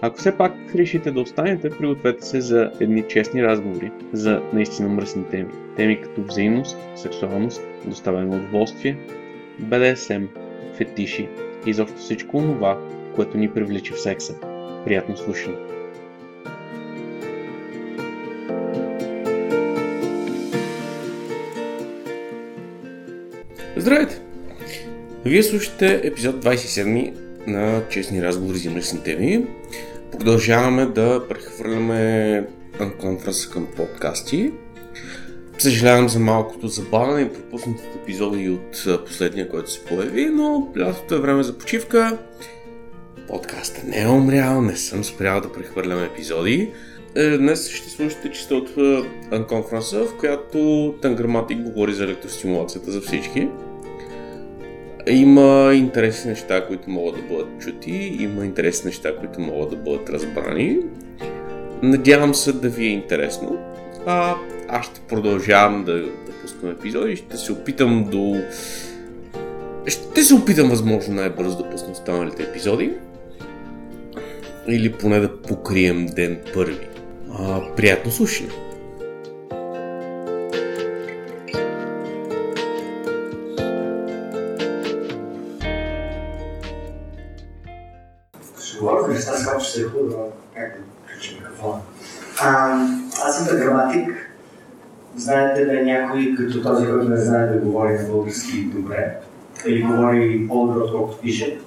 Ако все пак решите да останете, пригответе се за едни честни разговори за наистина мръсни теми. Теми като взаимност, сексуалност, доставяне на удоволствие, БДСМ, фетиши и изобщо всичко това, което ни привлича в секса. Приятно слушане! Здравейте! Вие слушате епизод 27 на Честни разговори за мръсни теми. Продължаваме да прехвърляме Unconference към подкасти. Съжалявам за малкото забавяне и пропуснатите епизоди от последния, който се появи, но лятото е време за почивка. Подкастът не е умрял, не съм спрял да прехвърляме епизоди. Е, днес ще слушате чиста от Unconference, в която Танграматик говори за електростимулацията за всички. Има интересни неща, които могат да бъдат чути, има интересни неща, които могат да бъдат разбрани. Надявам се да ви е интересно. А, аз ще продължавам да, да пускам епизоди, ще се опитам до... Ще се опитам възможно най-бързо да пусна останалите епизоди. Или поне да покрием ден първи. А, приятно слушане! Как да включим микрофона. Аз съм граматик. Знаете ли някой като този, който не знае да говори на български добре, или говори по-добре, отколкото пише,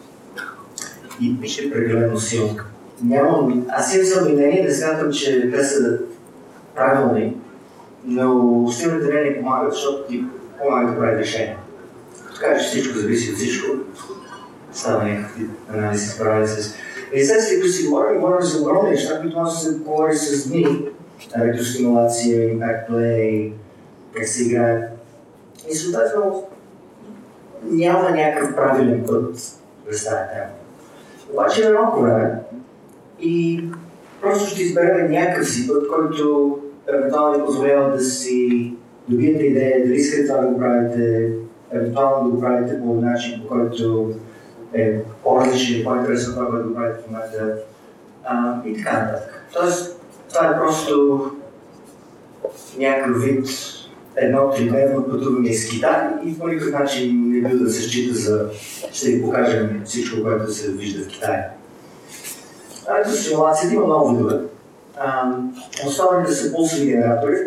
и пише прекалено силно. Нямам, аз имам съмнение, не смятам, че те са правилни, но силните не ни помагат, защото ти помагат да прави решение. Като кажеш всичко зависи от всичко, става някакви анализи, справяне с след като си говорим, говорим за огромни неща, които може да се говори с дни. Електростимулация, impact play, как се играе. И съответно няма някакъв правилен път през тази тема. Обаче е малко време и просто ще изберем някакъв си път, който евентуално ви позволява да си добиете идея дали искате това да го правите, евентуално да го правите по начин, по който е по-различен и по-интересен това, което правите в момента а, и така нататък. Тоест, това е просто някакъв вид едно тридневно пътуване из Китай и по никакъв начин не бил да се счита за ще ви покажем всичко, което се вижда в Китай. Ето симулацията има много видове. Основните са пулсови генератори,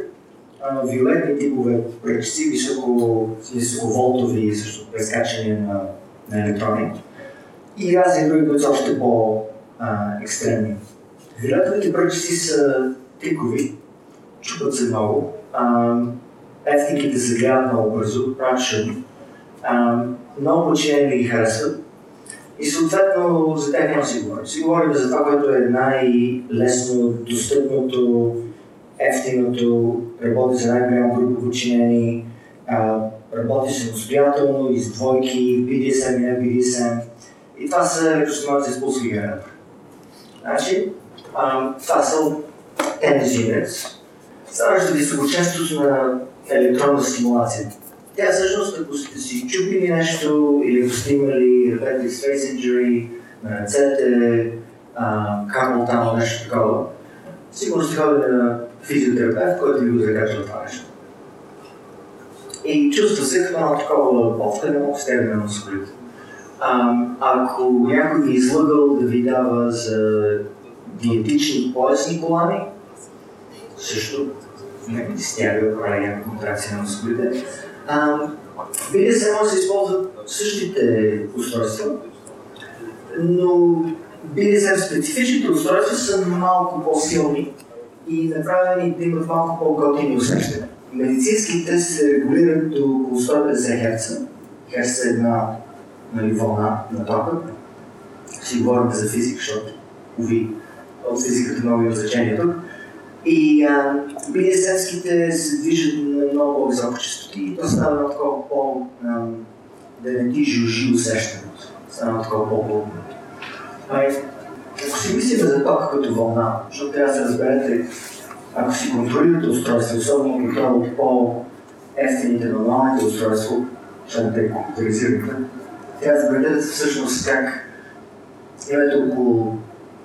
виолетни типове пречици, високо, високоволтови също прескачане на, на електрони и разни други, които са още по-екстремни. Виолетовите пръчици са трикови, чупат се много, ефтиките се гледат много бързо, шум, много подчинени ги харесват и съответно за тях няма си говорим. Си говорим за това, което е най-лесно, достъпното, ефтиното, работи за най-голяма група подчинени, работи самостоятелно, из двойки, BDSM и не BDSM и това са електростимулации с генератори. Значи, а, това са Energy Units. Високочестост на електронна стимулация. Тя всъщност, ако сте си чупили нещо или го снимали Reflective Space Injury на ръцете, камъл там, нещо такова, сигурно сте ходили на физиотерапевт, който ви го закачва това нещо. И чувства се като едно такова повтаряне, стегане на мускулите. Ако някой ви е излъгал да ви дава за диетични поясни колани, също не ви стяга, прави някаква контракция на мускулите. Вие се може да се използват същите устройства, но се специфичните устройства са малко по-силни и направени да имат малко по-готини усещания. Медицинските се регулират до около 150 Хц. Херц е една нали, вълна на тока. Си говорим за физика, защото, уви, от физиката много има значение тук. И BDSM-ските се движат на много по-висока частоти и то става едно такова по... да не ти жужи усещането. Става такова по-плътно. Ако си мислим за тока като вълна, защото трябва да се разберете, ако си контролирате устройство, особено контрол от по-ефтините нормалните устройства, защото те компютъризирате, трябва да разберете всъщност как имате около,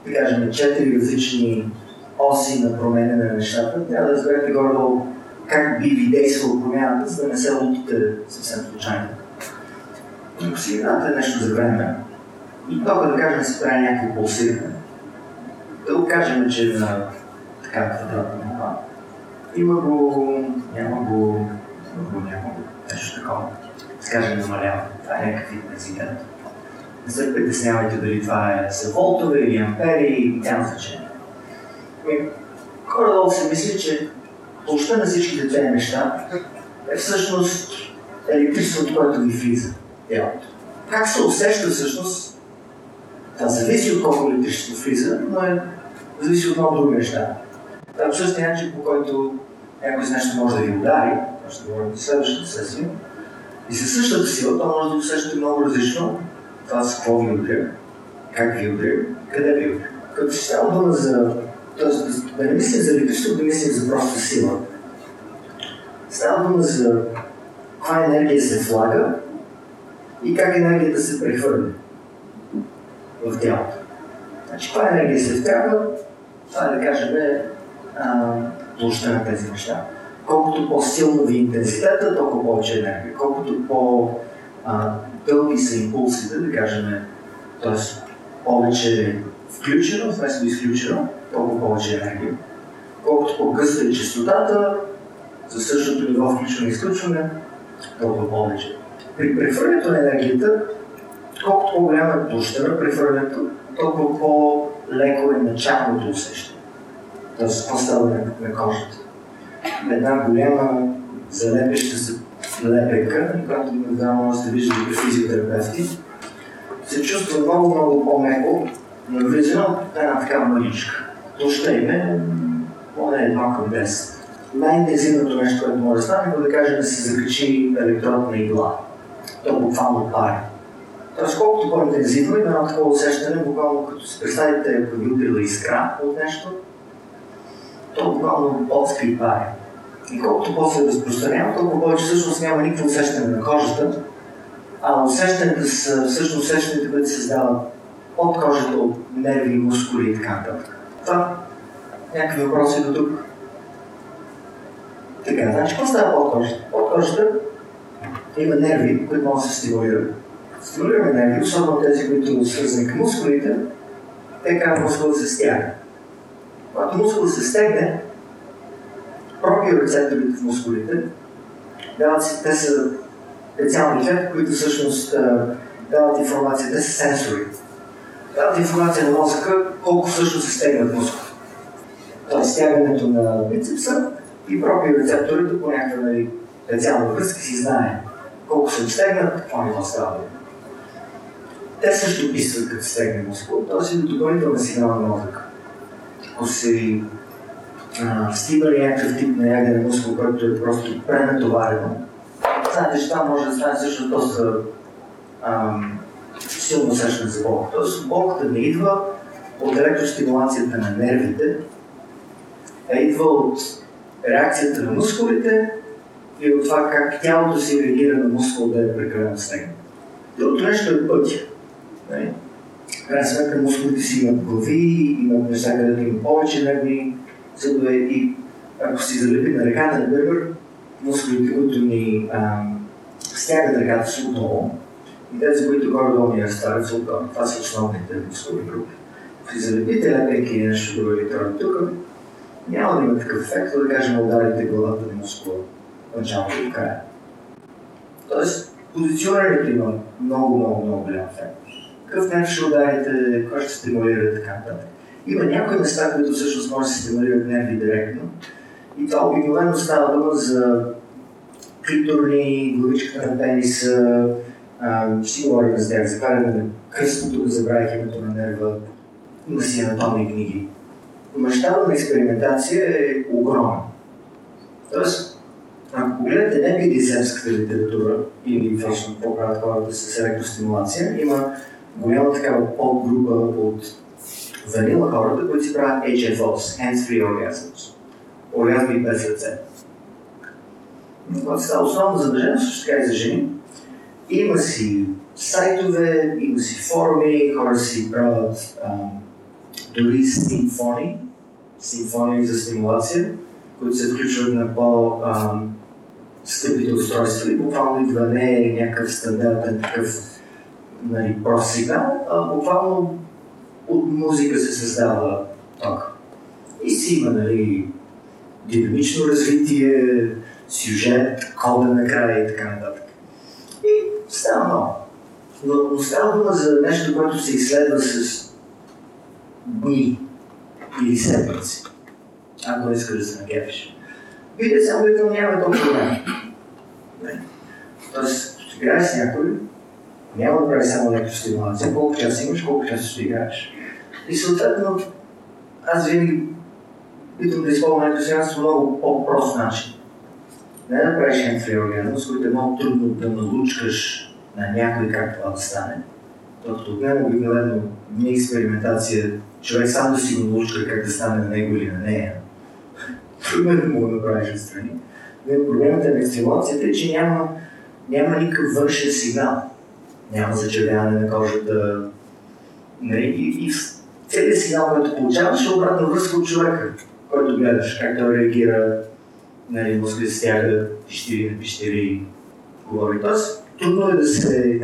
да кажем, четири различни оси на промене на нещата, трябва да разберете горе-долу как би ви действала промяната, за да не се лутите съвсем случайно. Ако си знаете нещо за време, и тока да кажем се прави някакво пулсиране, да го кажем, че е на така квадратна нова, има го, няма го, има го, няма го, нещо такова. Да кажем намалява. Това е някакъв интензитет. Не се притеснявайте дали това е за волтове или ампери, няма значение. Ами, горе-долу се мисли, че площа на всичките тези неща е всъщност електричеството, което ви влиза тялото. Как се усеща всъщност? Това зависи от колко електричество влиза, но е, зависи от много други неща. Това е същия начин, по който някой с нещо може да ви удари, ще говорим за следващата сесия, и със същата сила, то може да усещате много различно това с какво ви удря, как ви удря, къде ви удря. Като си става дума за Тоест, да не мислим за електричество, да мислим за проста сила. Става дума за каква енергия се влага и как енергията се прехвърля в тялото. Значи, каква енергия се втяга, това е да кажем площа на тези неща. Колкото по-силно ви е интензитета, толкова повече енергия. Колкото по-дълги са импулсите, да кажем, т.е. повече включено, вместо изключено, толкова повече енергия. Колкото по-гъста е частотата, за същото ниво включване и изключване, толкова повече. При прехвърлянето на енергията, колкото по-голяма е площа на прехвърлянето, толкова по-леко е началното усещане. Тоест, какво става на, на кожата? Една голяма залепеща се лепека, която недавно може да виждате при физиотерапевти, се чувства много, много по-меко, но влиза една такава мъничка площа им е поне едно към 10. Най-интензивното нещо, което може да стане, е да кажем да се закачи електродна игла. То буквално пари. Тоест, колкото по-интензивно има едно такова усещане, буквално като си представите, ако ви удрила искра от нещо, то буквално отска и пари. И колкото по-се разпространява, толкова повече всъщност няма никакво усещане на кожата, а усещането са всъщност усещането, които се създават от кожата, от нерви, мускули и така нататък. Това някакви въпроси до тук. Така, значи, какво става под кожата? Под кожата има нерви, които могат да се стимулират. Стимулираме нерви, особено тези, които са свързани към мускулите, те карат мускул да се стяга. Когато мускул се стегне, пропиорецепторите в мускулите те са специални клетки, които всъщност дават информация, те са сенсори дават информация на мозъка колко всъщност се стегнат мускул. Тоест стягането на бицепса и рецепторите по някаква нали, специална връзка си знае колко се стегнат, какво ниво става. Те също писват като стегне мускул, т.е. до допълнителна сигнал на мозъка. Ако си стигнали някакъв тип на яден мускул, който е просто пренатоварено, знаете, че това може да стане също доста силно усещане за болка. Тоест болката не идва от електростимулацията на нервите, а идва от реакцията на мускулите и от това как тялото си реагира на мускул да е прекалено стегнат. Другото нещо е пътя. Нали? крайна сметка мускулите си имат глави, имат неща, където има повече нервни съдове и ако си залепи на ръката, например, мускулите, които ни стягат ръката си отново, и тези, които горе-долу ни разставят са отдолу. Това са основните мускулни групи. Ако залепите лепейки и нещо друго електронно тук, няма да има такъв ефект, да кажем ударите главата на мускула от началото до края. Тоест, позиционирането има много, много, много голям ефект. Какъв нещо ще ударите, кой ще стимулира така нататък. Има някои места, които всъщност може да се стимулират нерви директно. И това обикновено става дума за клиторни, главичката на пениса, ще говорим за тях, за каране на кръстното, забравих името на нерва, има си анатомни книги. мащаба на експериментация е огромен. Тоест, ако погледнете не BDSM-ската литература или точно по-правят хората с електростимулация, има голяма такава подгрупа от ванила хората, които си правят HFOs, Hands-Free Orgasms. Оргазми без ръце. Това става основно за мъже, но също така и за жени. Има си сайтове, има си форуми, хора си правят а, дори симфонии, симфонии за стимулация, които се включват на по скъпите устройства и буквално идва не е някакъв стандартен такъв нали, прост сигнал, а буквално от музика се създава ток. И си има нали, динамично развитие, сюжет, кода накрая и така нататък. И става много. Но, но става дума за нещо, което се изследва с дни или седмици, ако искаш да се нагефиш. Видя само да няма толкова време. Тоест, ще играеш с някой, няма да прави само електростимулация, колко часа имаш, колко часа ще играеш. И съответно, аз винаги питам да използвам ентусиазм много по-прост начин. Не да правиш с които е много трудно да налучкаш на някой как това да стане. Докато от него обикновено не експериментация, човек сам да си го налучка как да стане на него или на нея. Трудно е да му го направиш отстрани. Но проблемът е на екстрemацията е, че няма, няма никакъв външен сигнал. Няма зачервяване на кожата. Нали? И, и целият сигнал, който получаваш е обратна връзка от човека, който гледаш, как той реагира, нали, се стяга, пищери на пищери, говори. Тоест, трудно е да се,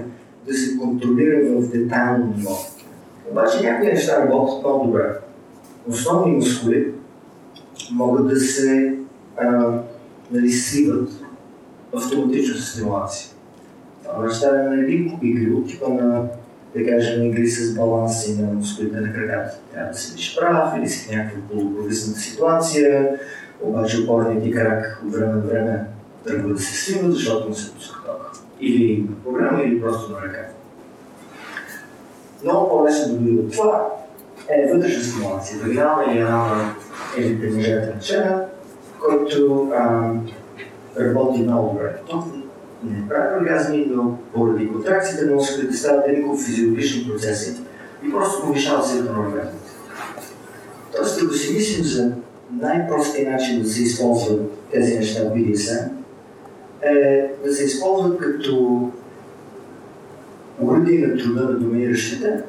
да се контролира в детайлно ниво. Обаче някои неща работят много добре. Основни мускули могат да се а, нали, свиват автоматично с стимулация. Това неща е на един куп игри, от типа на, да кажем, игри с баланси на мускулите на краката. Трябва да седиш прав или си в някаква полупровисната ситуация, обаче опорният ти крак от време на време тръгва да се свива, защото му се пуска или на програма, или просто на ръка. Много по-лесно да от това е вътрешна стимулация, вагинална или анална или преднижателна члена, който работи много добре. Не прави оргазми, но поради контракциите на мускулите стават един физиологични процеси и просто повишава силата на оргазмите. Тоест, ако си мислим за най-простия начин да се използват тези неща в BDSM, е да се използват като уръдие на труда на доминиращите,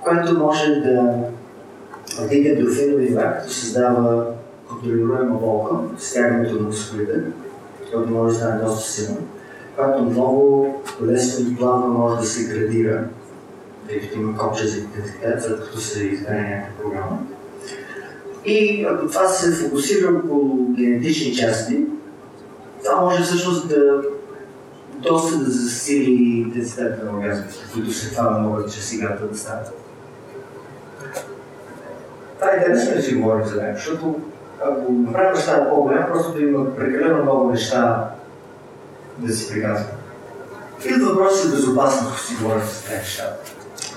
което може да вдига ендорфинови нива, като създава контролируема болка, стягането на мускулите, което може да стане доста силно, което много лесно и плавно може да се градира, тъй като има копче за идентитет, след като се избере някаква програма. И ако това се фокусира около генетични части, това може всъщност да доста да засили интенситета на оргазмите, които след това могат чрез играта да станат. Това е интересно да си говорим за него, защото ако направим нещата по-голям, просто да има прекалено много неща да си приказваме. И въпрос за безопасност, си говорим за тези неща.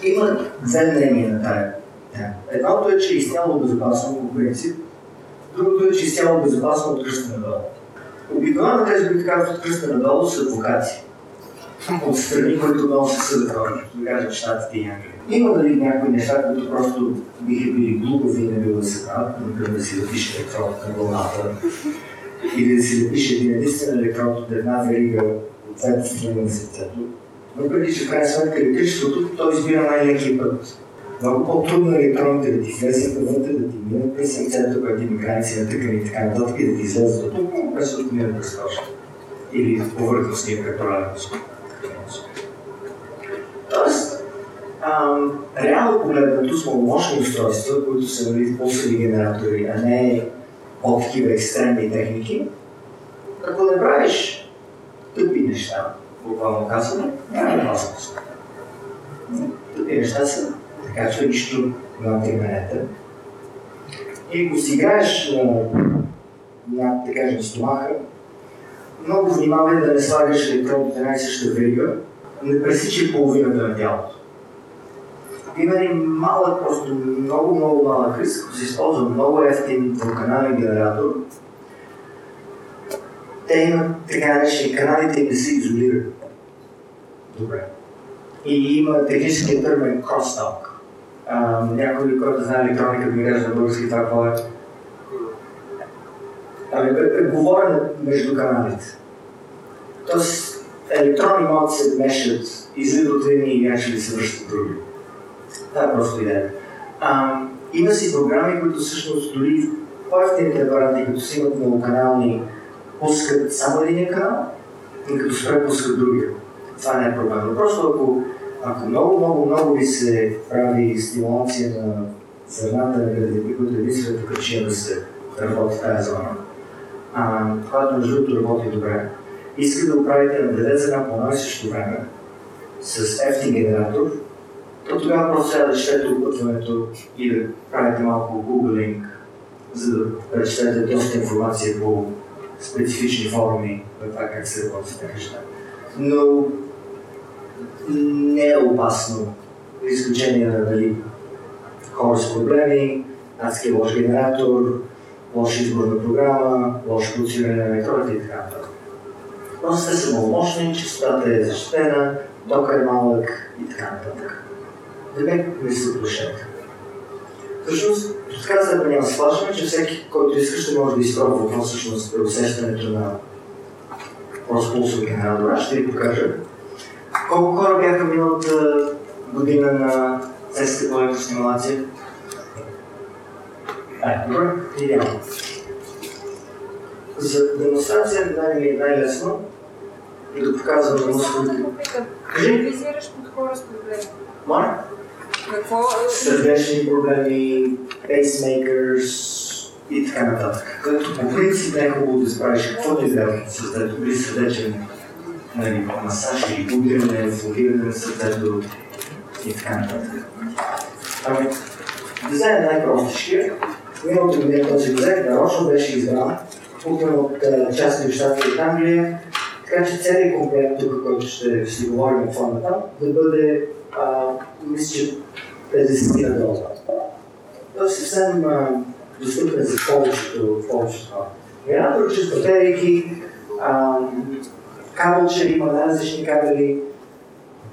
Има две мнения на тая. Едното е, че е изцяло безопасно по принцип, другото е, че е изцяло безопасно от кръста надолу. Обикновено тези, които казват кръста надолу, са адвокати. От страни, които много се съдят хора, да кажем щатите и някъде. Има дали някои неща, които просто биха били глупави и не било да се правят, например да си напише електрод на вълната, или да си напише един единствен електрод от една верига от двете страни на сърцето. Въпреки, че в крайна сметка електричеството, той избира най-лекия път много по-трудно е електронните да ти влезат вътре, да ти минат през сърцето, което има граници на тъкани и така нататък, да ти излезат от тук, през да минат през кожата. Или повърхностния препарат. Тоест, ам, реално погледнато с маломощни устройства, които са нали, пулсови генератори, а не по-такива екстремни техники, ако не правиш тъпи неща, буквално казваме, няма опасност. Тъпи неща са така че нищо над именете. И ако си играеш на, да кажем, стомаха, много внимавай да не слагаш електрод от една и съща верига, не пресичай половината на тялото. Има един малък, просто много, много малък риск, се използва много ефтин вулканален генератор, те имат така наречени каналите и не се изолират. Добре. И има техническия термин crosstalk. някой, който знае електроника, ми каже на български това какво е. Ами, говорене между каналите. Тоест, електронни могат да се мешат, излизат от едни и някакси да се връщат други. Това е просто идея. Има си програми, които всъщност дори по-ефтините апарати, които си имат многоканални, пускат само един канал и като спре пускат другия. Това не е проблем. Но просто ако, ако много, много, много ви се прави стимулация на зърната на градини, които единственото причина да се работи тази зона, а, която между другото работи добре, иска да оправите на две зърна по едно и също време с ефтин генератор, то тогава просто трябва да четете опътването и да правите малко гуглинг, за да прочетете доста информация по специфични форуми на това как се работи тези неща. Но не е опасно, за изключение на дали хора с проблеми, адски лош генератор, лош избор на програма, лошо функциониране на метродите и така нататък. Просто те са маломощни, частотата е защитена, токът е малък и така нататък. Да не се оплашете. Всъщност, така за да няма че всеки, който иска, ще може да изпробва какво всъщност е усещането на пулсови генератора. Ще ви покажа. Колко хора бяха миналата година на сесията по електростимулация? Е, добре, идеално. За демонстрация най- е най-лесно и да показвам на мускулите. Кажи. Визираш под хора с проблеми. Моля? Какво? Сърдечни проблеми, пейсмейкърс и така нататък. Като по принцип е хубаво да справиш каквото и да е с сърдето, или сърдечен нали, масаж или будиране, флотиране на сърдето и така нататък. Ами, дизайн е най-простичкия. Миналото година този дизайн нарочно беше избран, купен от частни щати от Англия, така че целият комплект, тук, който ще си говорим от формата, да бъде, а, мисля, че 50 на долара. Той е съвсем а, достъпен за повечето, повечето хора. Генератор, чрез батерийки, кабелче, има най-различни кабели,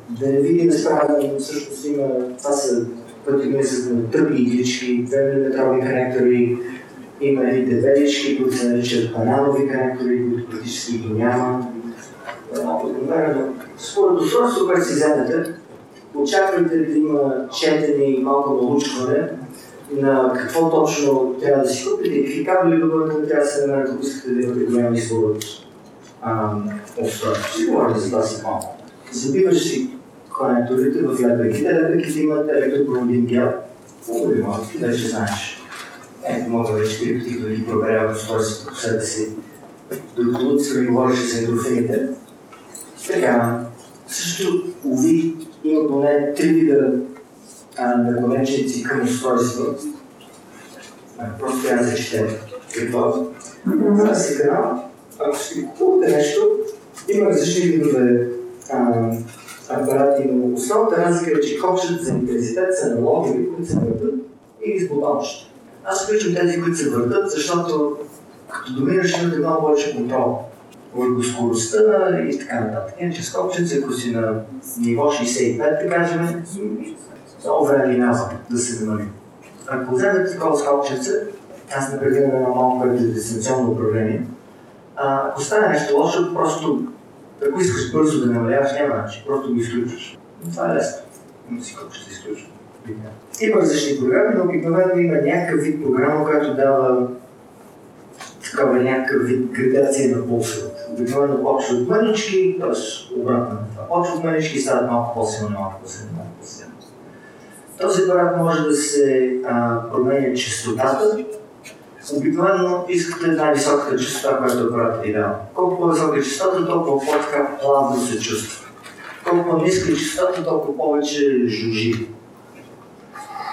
да не видим справа, всъщност има, това са пъти мисля на тъпи иглички, 2 мм конектори, има и девелички, които се наричат бананови конектори, които практически ги няма. Според устройството, което си вземете, очаквайте да има четене и малко научване на какво точно трябва да си купите и какви кабели допълнително трябва да се намерят, ако искате да имате голям избор от. Си говорим за това си малко. Забиваш си конекторите в лепеките, лепеките имат електропроводим гел. Ви малко, ти вече знаеш. Ето мога вече криптик да ги проверяват устройството по себе си. Докато ми говореше за ендорфините. Така, също, уви, има поне три вида наконечници към устройство. Просто трябва да четем. Какво? Това канал. Ако си купувате нещо, има различни видове апарати, но основната разлика е, че копчета за интензитет са аналогови, които се въртат и бутончета. Аз включвам тези, които се въртат, защото като доминаш имате много повече контрол върху и така нататък. Иначе с копченце, ако си на ниво 65, да кажем, много време минава да се намали. Ако вземете такова с копченце, аз предвидам едно малко дистанционно управление, а, ако стане нещо лошо, просто ако искаш бързо да намаляваш, няма начин, просто го изключваш. Това е лесно. Но си колко ще изключва. Има различни програми, но обикновено има някакъв вид програма, която дава такава някакъв вид градация на пулсовете. Обикновено почва от мънички, т.е. обратно на това. Почва от мънички и малко по-силно, малко по-силно, малко по-силно. Този апарат може да се а, променя частотата. Обикновено искате най-високата частота, която апаратът ви дава. Колко по-висока е частота, толкова по-така плавно се чувства. Колко по-ниска е частота, толкова повече жужи.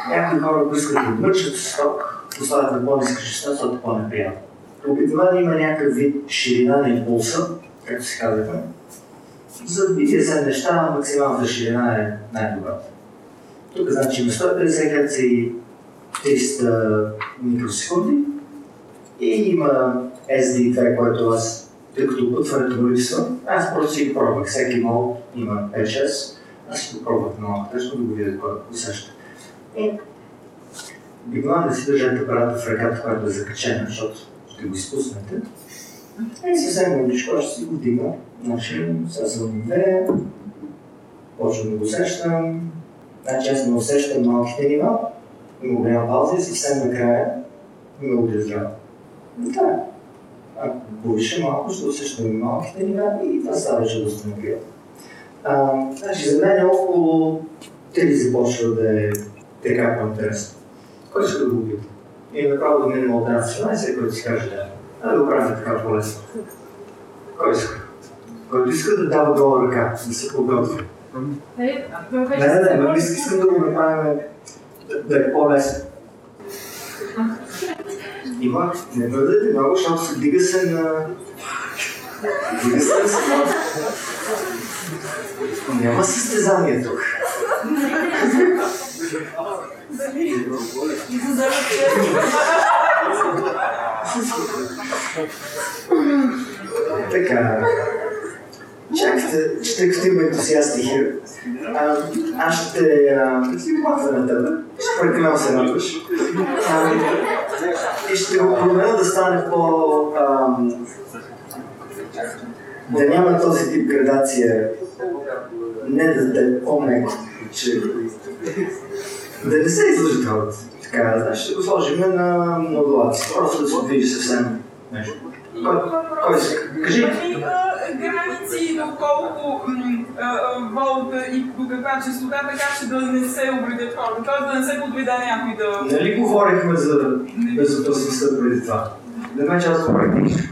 Някои хора, които искат да мъчат сток, поставят на по-ниска частота, защото по-неприятно. Обикновено има някакъв вид ширина на импулса, както се казахме. За BDSM неща максималната ширина е най-добрата. Тук значи има 150 Hz и 300 микросекунди. И има SD2, което аз, тъй като пътването му липсва, аз просто си пробвах. Всеки мол има 5-6. Аз си го пробвах малко тесно да го видя какво усеща. И обикновено да си държате апарата в ръката, която е закачена, защото ще го изпуснете. И съвсем мъничко ще си го вдигна. Значи, сега съм две, почвам да го усещам. Значи аз не усещам малките нива, има голяма пауза и съвсем накрая има отрезава. Да. Ако повиша малко, ще усещам и малките нива и това става вече доста наприятно. Значи за мен е около 3 започва да е така по-интересно. Кой иска да го пита? И направо да минем от една страна и всеки, който си каже да. А да го правим така по-лесно. Кой иска? Който иска да дава гола ръка, да се подготви. Е, Не, не, не, искам да го направим да е по-лесно. Има, не бъдете много, защото се дига се на... Дига се на Няма състезание тук. Така. Чакайте, тъй като има ентусиасти аз ще а, махна на тебе. Ще прекалям се надваш. И ще го променя да стане по... да няма този тип градация. Не да, да е по-меко, че... Да не се излъжи това. Така, знаеш, ще го сложим на модулация. Просто да се движи съвсем нещо. Кой, кой иска? Кажи. А, граници доколко волта и до каква частота, така че да не се увредят хората, т.е. да не се подведа някой да... Нали говорихме за безопасността преди това? Да ме част от практически.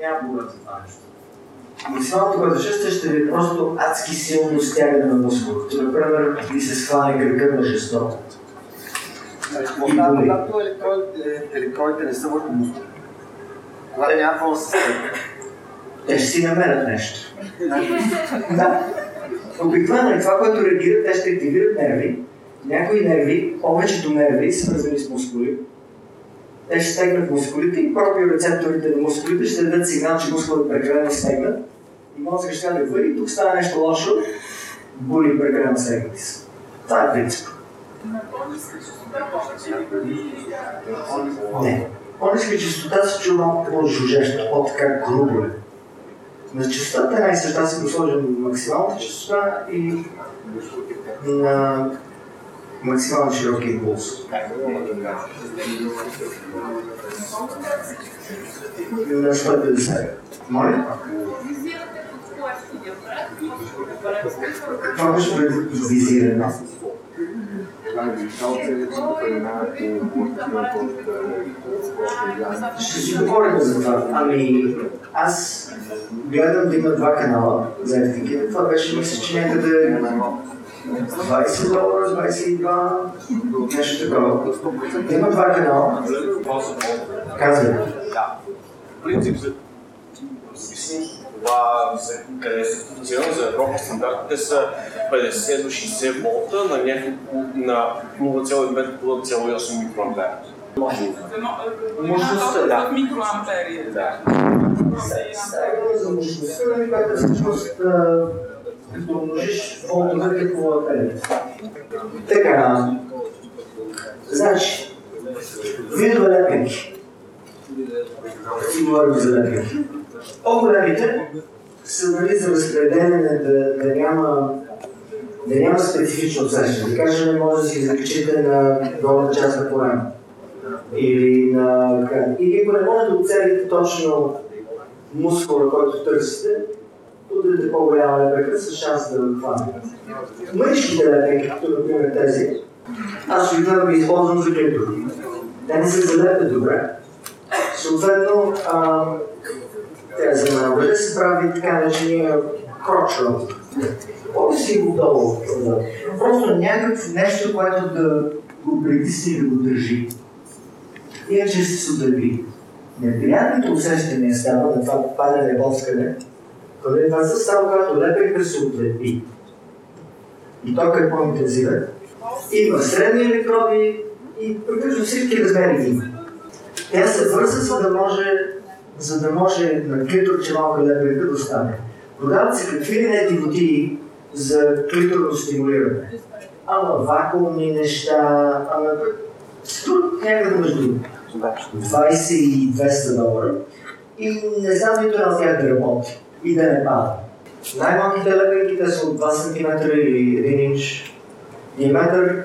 Няма проблем за това нещо. Максималното, което ще ще ви е просто адски силно стягане на мускулите. Например, ви се схване кръга на жестоко. Когато, когато електродите, електродите не са върху мускули, когато няма какво да се. Те ще си намерят нещо. да. Обикновено е това, което реагира, те ще активират нерви. Някои нерви, повечето нерви, свързани с мускули, те ще стегнат мускулите и пропиорецепторите на мускулите ще дадат сигнал, че мускулът е прекалено стегнат. И мозъкът ще каже, вали, тук става нещо лошо, боли прекалено стегнати са. Това е принцип. Не. По-ниска частота се чува малко по-жужещо, по-така грубо е. На частотата една и съща си го сложим максималната частота и на максимално широк импулс. На 150. Моля? Това беше преди визиране. Ще си говорим за това. Ами, аз гледам да има два канала за ефтикет. Това беше, мисля, че някъде 20 долара, 22, нещо такова. Да има два канала. Казвай. В принцип, за това, за къде се функционира за Европа, стандартите са 50 до 60 волта на няколко на 0,5-0,8 микроампера. Мощността, да. В микроампери, да. За мощността, която всъщност, а, като умножиш волтовете по апели. Така, значи, видове лепенки. Си говорим за лепенки. По-големите са нали, за разпределяне да, да няма да няма специфично усещане. Да кажем, може да си закачите на долната част на колена. Или на. Или ако не може да оцелите точно мускула, който търсите, удрите по-голяма лепека с шанс да го хванете. Мъжките лепеки, като например тези, аз обикновено ги използвам за клитори. Те не се залепят добре. Съответно, най се прави така наречения кротч роб. Оби си го долу. Просто някакво нещо, което да го притисне и да го държи. Иначе ще се удърви. Неприятните усещания става на това падане боскане, къде това се става, когато лепекът се отлепи. И той е по-интензивен. Има средни електроди и практично всички размери има. Тя се върза, за да може, за да може на клиторче малка лепенка да стане. Продават се какви ли не дивотии за клиторно стимулиране. Ама вакуумни неща, ама струват някъде между 20 и 200 долара. И не знам нито от тях да работи и да не пада. Най-малките лепенки те са от 2 см или 1 инч диаметър,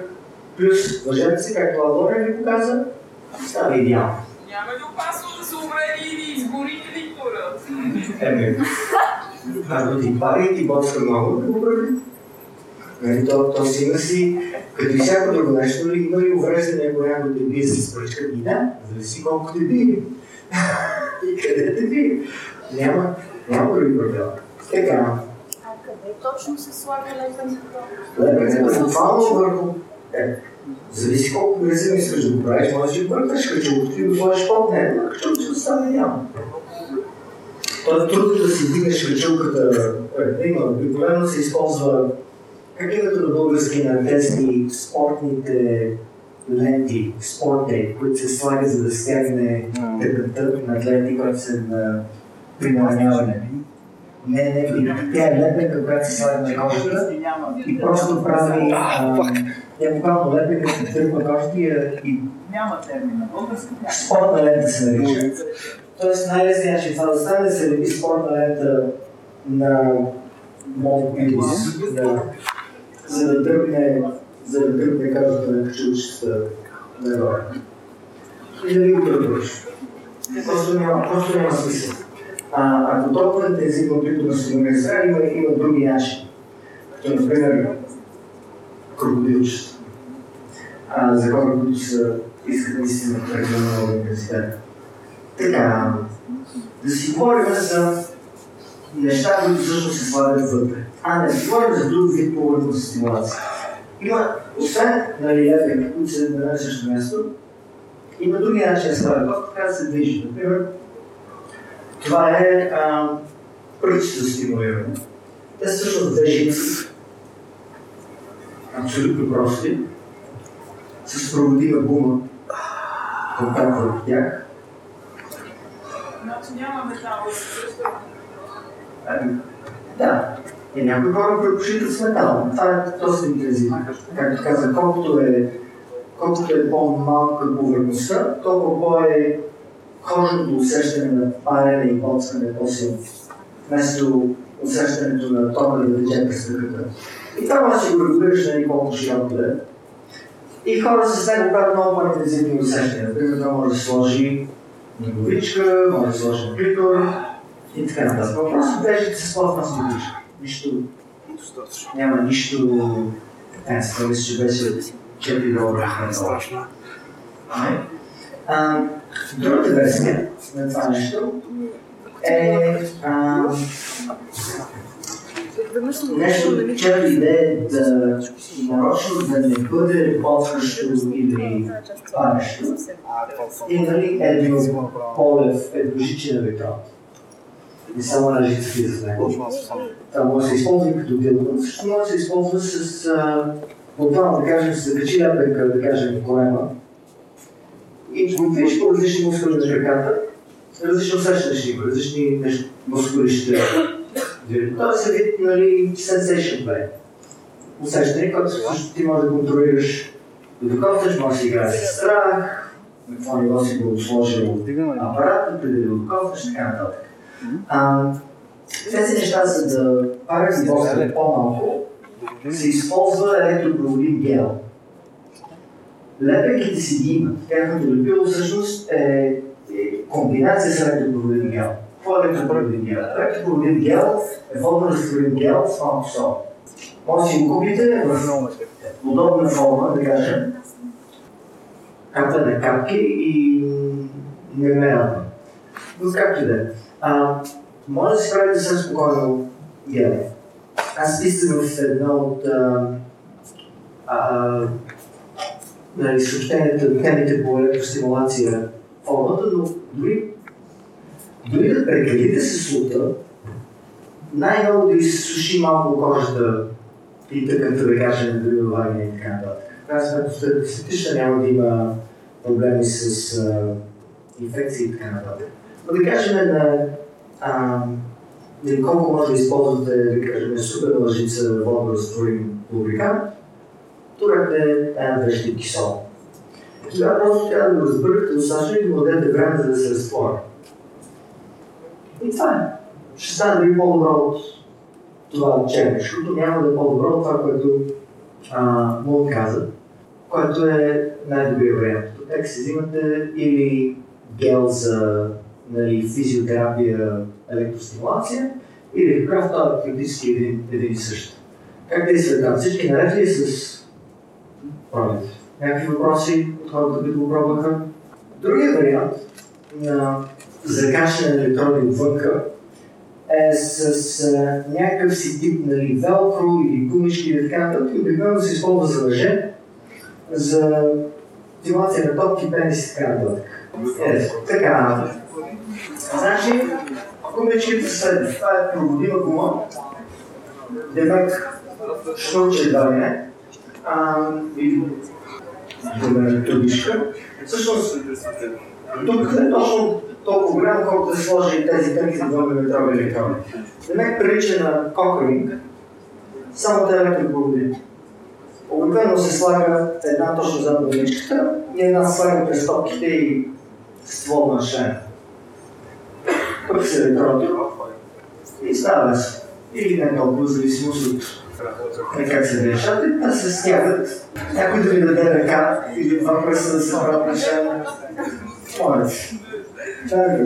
плюс въженци, както Адория ви показа, става идеално. Няма ли опасност да се увреди или? Еми, ако ти пари, ти почва много да го прави. Нали, то, то си има си, като и всяко друго нещо, нали, има ли увреждане, ако някой те бие с пръчка? И да, зависи колко те бие. и къде те бие. Няма, няма други правила. Така, А къде точно се слага лепенето е буквално върху... Е, зависи колко грезено искаш да го правиш, можеш да бъркаш качулката и го сложиш под него, а качулката остане няма. То е трудно да си вдигнеш качулката. Е, Има, обикновено се използва как е на български на тези спортните ленти, спорте, които се слага за да стягне тъканта на атлети, която се на при нараняване. Не, не, не, тя е лепенка, която се слага на кожата и просто прави, а, тя буквално лепенка, се търпа кожата и, Няма термин на български. спортна лента се нарича. Тоест най-лесният начин това да стане да се лепи спортна лента на мотопилис, да, за да тръгне, за да тръгне кожата на качулчета нагоре. И да ви го пребърш. Просто няма, просто няма смисъл. А, ако толкова интензивно клиторно стимулиране, има, има други начини. Като, например, крокодилчета. За хора, които са, искат наистина прекалено много интензитет. Така, да си говорим за неща, които всъщност се слагат вътре. А не, си говорим за друг вид повърхностна стимулация. Има, освен нали, лепенки, които се на едно и също място, има други начини да слагат. Това така да се движи. Например, това е пръчето стимулиране. Те са всъщност две жици, абсолютно прости, с проводима гума, контакт върху тях. Значи няма метал да среща. Ами. И някои хора предпочитат с метал. Това е доста интензивно. Както казах, колкото е, колкото е по-малка повърхността, толкова по-е кожното усещане на парене и боцкане по-силно. Вместо усещането на тока да тече през тъката. И това си го регулираш на колко широко да е. И хора с него правят много по-интензивни усещания. Например, това може да сложи ноговичка, може да сложи клитор и така нататък. Просто бежите с пластмасова нищо. Няма нищо Е, сега мисля, че беше 4 долара? А, Другата версия на това нещо е а, нещо, чиято идея е да нарочно да не бъде работващо или парещо. И нали Едвин Полев е дължичен електрон. И само една жица влиза в него. Това може да се използва като дилдо. Също може да се използва с, буквално да кажем, с закачи лепенка, да кажем, корема. И го движиш по различни мускули на краката, различни усещания ще има, различни мускули ще Тоест е вид, нали, sensation play. Усещане, което също ти можеш да контролираш да докосваш, може да си играеш с страх, на какво ниво си го сложил апарат, преди да го докосваш, така нататък. А, тези неща, за да пари боса по-малко, се използва електропроводим гел. Лепенките си ги имат. Тяхното лепило всъщност е, е комбинация с електропроводим гел. Какво е електропроводим гел? Електропроводим гел е водно растворим гел с малко сол. Може да си го купите в подобна форма, да кажем, както е на капки и не ме радва. Но както и да е. Може да се прави съвсем спокойно гел. Аз писах в една от а, а, нали, съобщенията, темите по електростимулация формата, но дори, дори да прекалите с лута, най-много да изсуши малко кожата и тъканта, да кажем, дори влагане и така нататък. крайна сметка статистично няма да има проблеми с а, инфекции и така нататък. Но да кажем на а, колко може да използвате, да кажем, супер лъжица водорастворим лубрикант, турете една-две щипки. Тогава просто трябва да го разбъркате достатъчно и да време за да се разтвори. И това е. Ще стане дори по-добро от това черни, защото няма да е по-добро от това, което му каза, което е най-добрият вариант. Тук си взимате или гел за нали, физиотерапия, електростимулация, или кръв, това е практически един, един и същ. Как действа там? Всички наред ли с пролет? Някакви въпроси от хората, които го пробваха? Другия вариант на закачане на електрони отвънка е с а, някакъв си тип нали, велкро или гумички или така нататък. Обикновено се използва за мъже, за стимулация на топки, пенис и така нататък. Е, така. Значи, гумичките са. Това е проводима гума. Демек, шнурче ли не. А, или добре. Всъщност, тук е точно толкова голям, колкото да сложи тези 32 мм електрони. Демек прилича на кокринг, само те електропроводи. Обикновено се слага една точно зад гумичката и една слага през топките и ствол на шен. Тук се електроните и става лесно. Или не толкова, зависимост от е, как се решат, да се стягат. Някой да ви даде ръка или два пръста да се правят на шен. Моля се.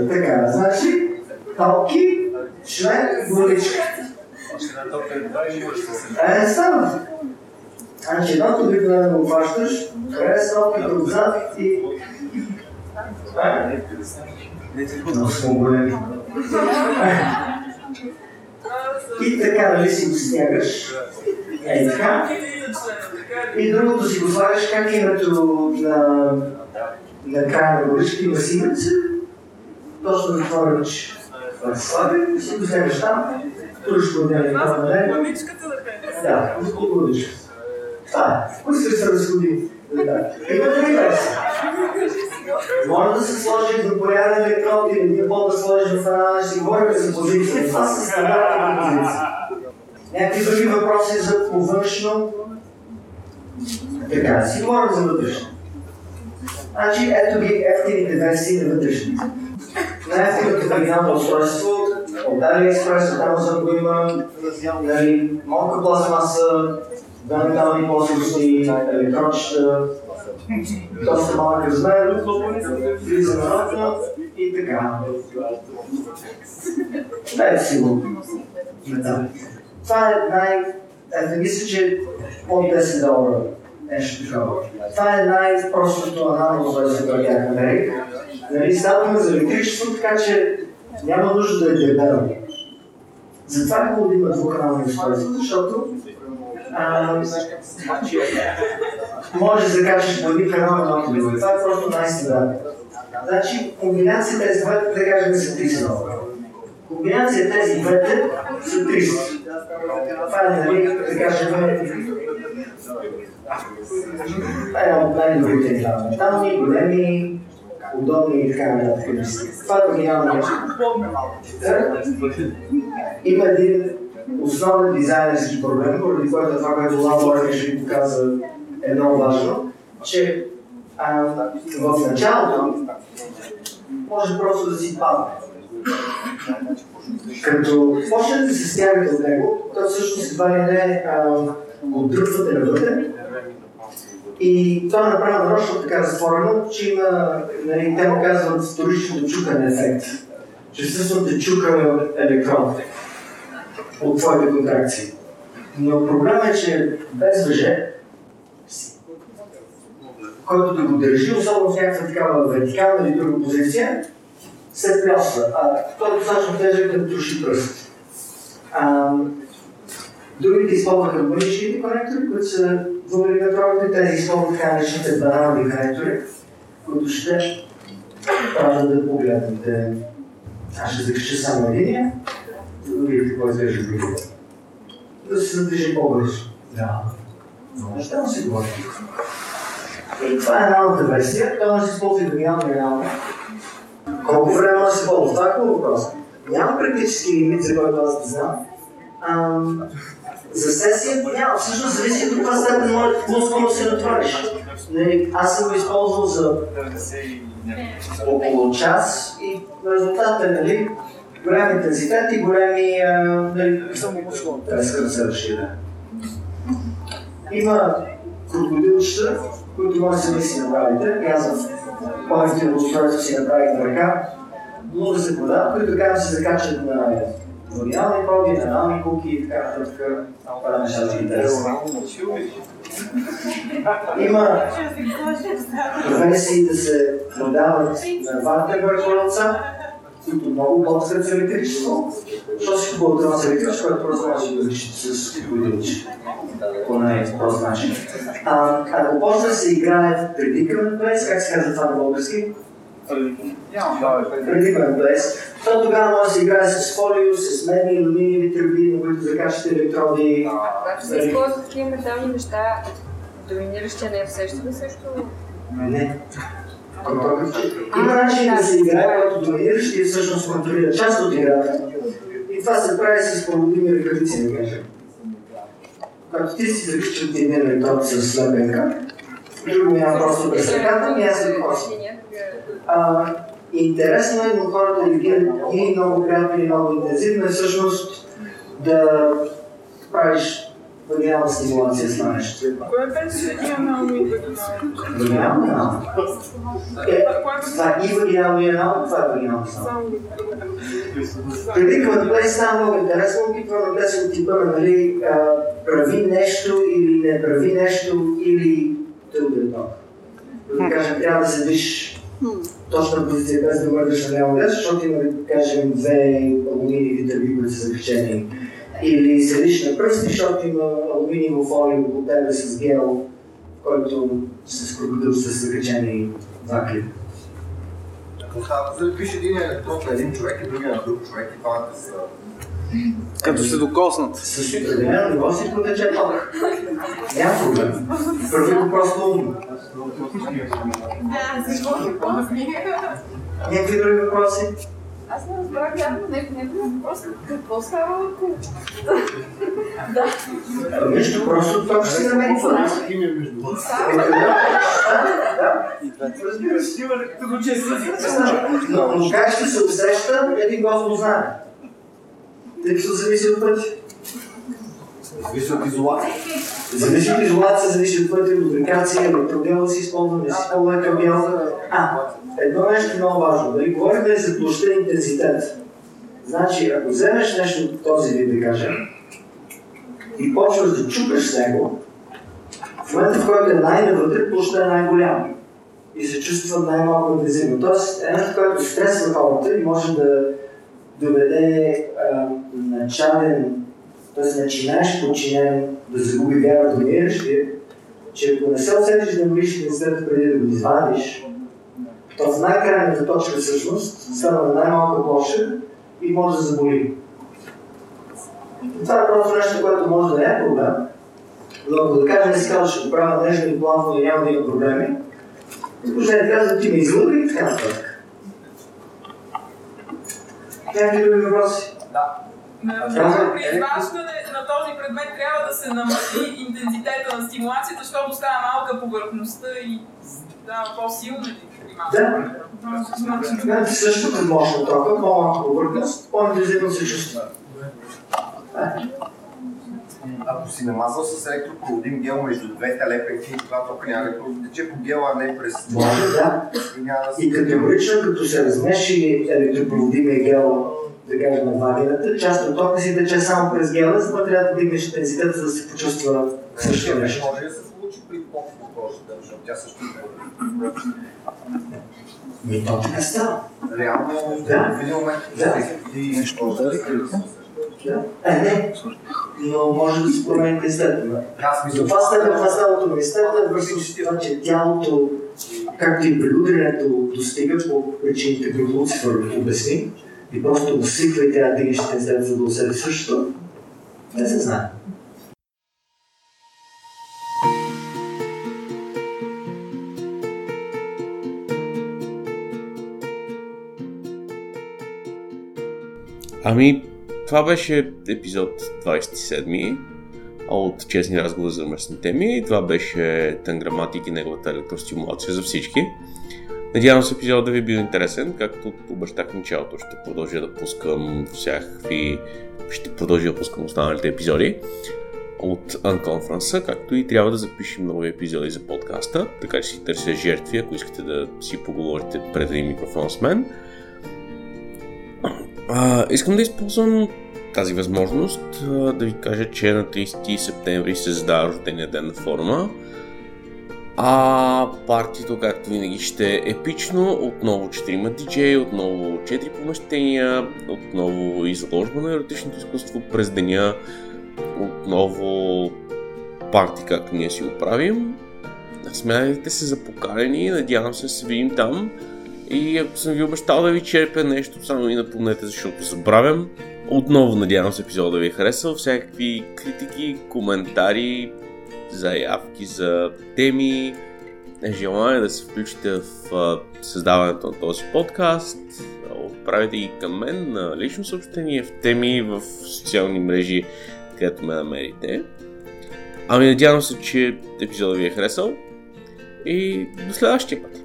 Така, значи, талки, член, главичка. Е, става. Значи, едното обикновено го хващаш, крес, талките отзад и... Много сме големи. И така, нали си го стягаш. Е, така. И другото си го слагаш, как името на, на края на горишки има симеца. Точно се слага и си го вземеш там. Туриш го това на него. Да, от горишка. Това е. Кои се разходи? Пример може да се сложи за поряден електрод или един пол да сложиш в една, ще говорим за позиция. Това са стандартни позиции. Някакви други въпроси за повъншно? Така, си говорим за вътрешно. Значи, ето ги ефтините версии на вътрешните. Най-ефтиното оригинално устройство от AliExpress, там съм го има, нали, малка пластмаса, две метални плоскости, електрончета, доста малък размер, влиза на нота и така. Дайте си го. Това е най... Ето, мисля, че под 10 долара нещо такова. Това е най-простото анално устройство, което тях намерих. Нали, става за електричество, така че няма нужда да е дебело. Затова е хубаво да има двуканални устройства, защото а, може да закачаш по един канал на друго. Това е просто най-стандартно. Значи, комбинацията тези двете, да кажем, са 300 долара. Комбинация тези двете са 300. Това е, нали, да кажем, е от най-добрите неща. Метални, големи, удобни и така нататък. Това е оригинално нещо. Има един основен дизайнерски проблем, поради който това, което Лао ще ви показа е много важно, че в началото може просто да си падне. Като почнете да се стягате от него, то всъщност едва ли не го дръпвате навътре и това е направено нарочно така разтворено, че има, нали, те му казват вторично чукане ефект. Че всъщност те чука електрон от твоите контракции. Но проблемът е, че без въже, който да го държи, особено в някаква такава вертикална или друга позиция, се плесва. А той е достатъчно тежък да троши пръст. А, другите използваха мънични конектори, които са двумилиметровите, тези използват така наречените банални конектори, които ще правят да погледнете. Аз ще закача само единия, за да видите какво изглежда другите. Да се задвижи по-бързо. Да. Но неща си говорим. И това е едната версия, може да се използва и вариант реално. Колко време да се ползва? Това е въпрос. Няма практически лимит, за който аз да знам. За сесия няма. Всъщност зависи до каква степен може мускулно се натвариш. Нали, аз съм го използвал за около час и резултатът е нали, голям интензитет и големи а, нали, треска да се разширя. Има крокодилчета, които може да си направите. Аз в по-ефективно устройство си направих на ръка. Много се продават, които така се закачат на вагинални проби, на анални куки и така нататък. Това е нещата ги интересуват. Има професии да се продават на два температура които много блокират с електричество. Що си хубаво да с електричество, което просто може да решите с водилче. По най-прост начин. А, ако да се играе Predicament Place, как се казва това на български? Predicament Place. То тогава може да се играе с фолио, с медни, алуминиеви тръби, на които закачате електроди. Когато се използват такива метални неща, доминиращия не е усеща ли също? Не. Има начин да се играе, който доминиращ и всъщност контролира част от играта. И това се прави с проводими ръкавици, да кажем. Когато ти си закачат един електрод с слепенка, друго няма просто през ръката, и аз се коси. Интересно е, но хората реагират или много приятно, или много интензивно, е всъщност да правиш вагинална стимулация с нещо. Кое беше диагонално и вагинално? Вагинална? Е, това и вагинално и анално, това е вагинално само. Предикването place става много интересно, опитваме да се от типа на нали, а, прави нещо или не прави нещо или едно. Да кажем, трябва да седиш точна позиция без да мърдаш на ляво десо, защото има, да кажем, две алуминиеви дърби, които са закачени. Или седиш на пръсти, защото има алуминиево фолио по тебе с гел, който с крокодил са закачени два клипа. За да пише един електрод на един човек и другия на друг човек и двамата са... Като се докоснат. С определено ниво си протече ток. Няма проблем. Първи го просто умно. Да, защо? Някакви други въпроси? Аз не разбрах явно не, не въпрос какво става ако... да. Нищо, просто това ще си намери форма. Разбира се. Но, но как ще се усеща, един Господ знае. Тъй като зависи от пътя. Зависи от изолация. Зависи от изолация, зависи от пътя, лубрикация, електрогел си използва, не си кабел. А, едно нещо много важно. Дали говорим за площа интензитет. Значи, ако вземеш нещо от този вид, да кажем, и почваш да чупеш с него, в момента, в който е най-навътре, площа е най-голяма и се чувства най-малко интензивно. Тоест, е което стресва хората и може да доведе а, начален, т.е. начинаеш подчинен да загуби вяра в доминиращия, че ако не се усетиш да молиш интензитета преди да го извадиш, то в най-крайната точка всъщност става на най-малка площа и може да заболи. Това е просто нещо, което може да не е проблем, но ако да кажем, си казваш, ще го правя нежно и плавно и няма да има проблеми, Госпожа казва, ти ме излъга и така нататък. Някакви други въпроси? Например, при изваждане на този предмет трябва да се намали интензитета на стимулацията, защото става малка повърхността и става по-силна или Да. Да, същото мощно тока, по-малка повърхност, по-интензивно се чувства. Ако си намазал с електропроводим гел между двете лепенки, това тока няма да протече по гела, а не през... Може, да. И да. И категорично, като се размеши електропроводимия гел, да кажем, на вагината, част от тока си тече само през гела, за това трябва да вдигнеш интензитета, за да се почувства същото нещо. Може да се получи при по-кожата, защото тя също Ми, то така става. Реално, Да. в един момент, Да. и нещо да Да. Е, не, но може да се промени. Аз мисля, Затова става в началото на института, върху това, че тялото, както и при удрянето, достига по причините, които Луцифър обясни, и просто усиквайте, а дигащите след за да усети същото, не се знае. Ами, това беше епизод 27 от Честни разговори за местни теми. Това беше Танграматик и неговата електростимулация за всички. Надявам се епизодът да ви е бил интересен, както обещах в началото. Ще продължа да пускам всякакви... Ще продължа да пускам останалите епизоди от Unconference, както и трябва да запишем нови епизоди за подкаста, така че си търся жертви, ако искате да си поговорите пред един микрофон с мен. А, искам да използвам тази възможност да ви кажа, че на 30 септември се задава рождения ден на форума. А партито, както винаги, ще е епично. Отново 4 диджеи, отново 4 помещения, отново изложба на еротичното изкуство през деня, отново парти, както ние си го правим. Смятайте се за покарени, надявам се да се видим там. И ако съм ви обещал да ви черпя нещо, само ми напомнете, защото забравям. Отново надявам се епизода да ви е харесал. Всякакви критики, коментари, заявки за теми, желание да се включите в създаването на този подкаст, отправите ги към мен на лично съобщение в теми в социални мрежи, където ме намерите. Ами надявам се, че епизодът ви е харесал и до следващия път.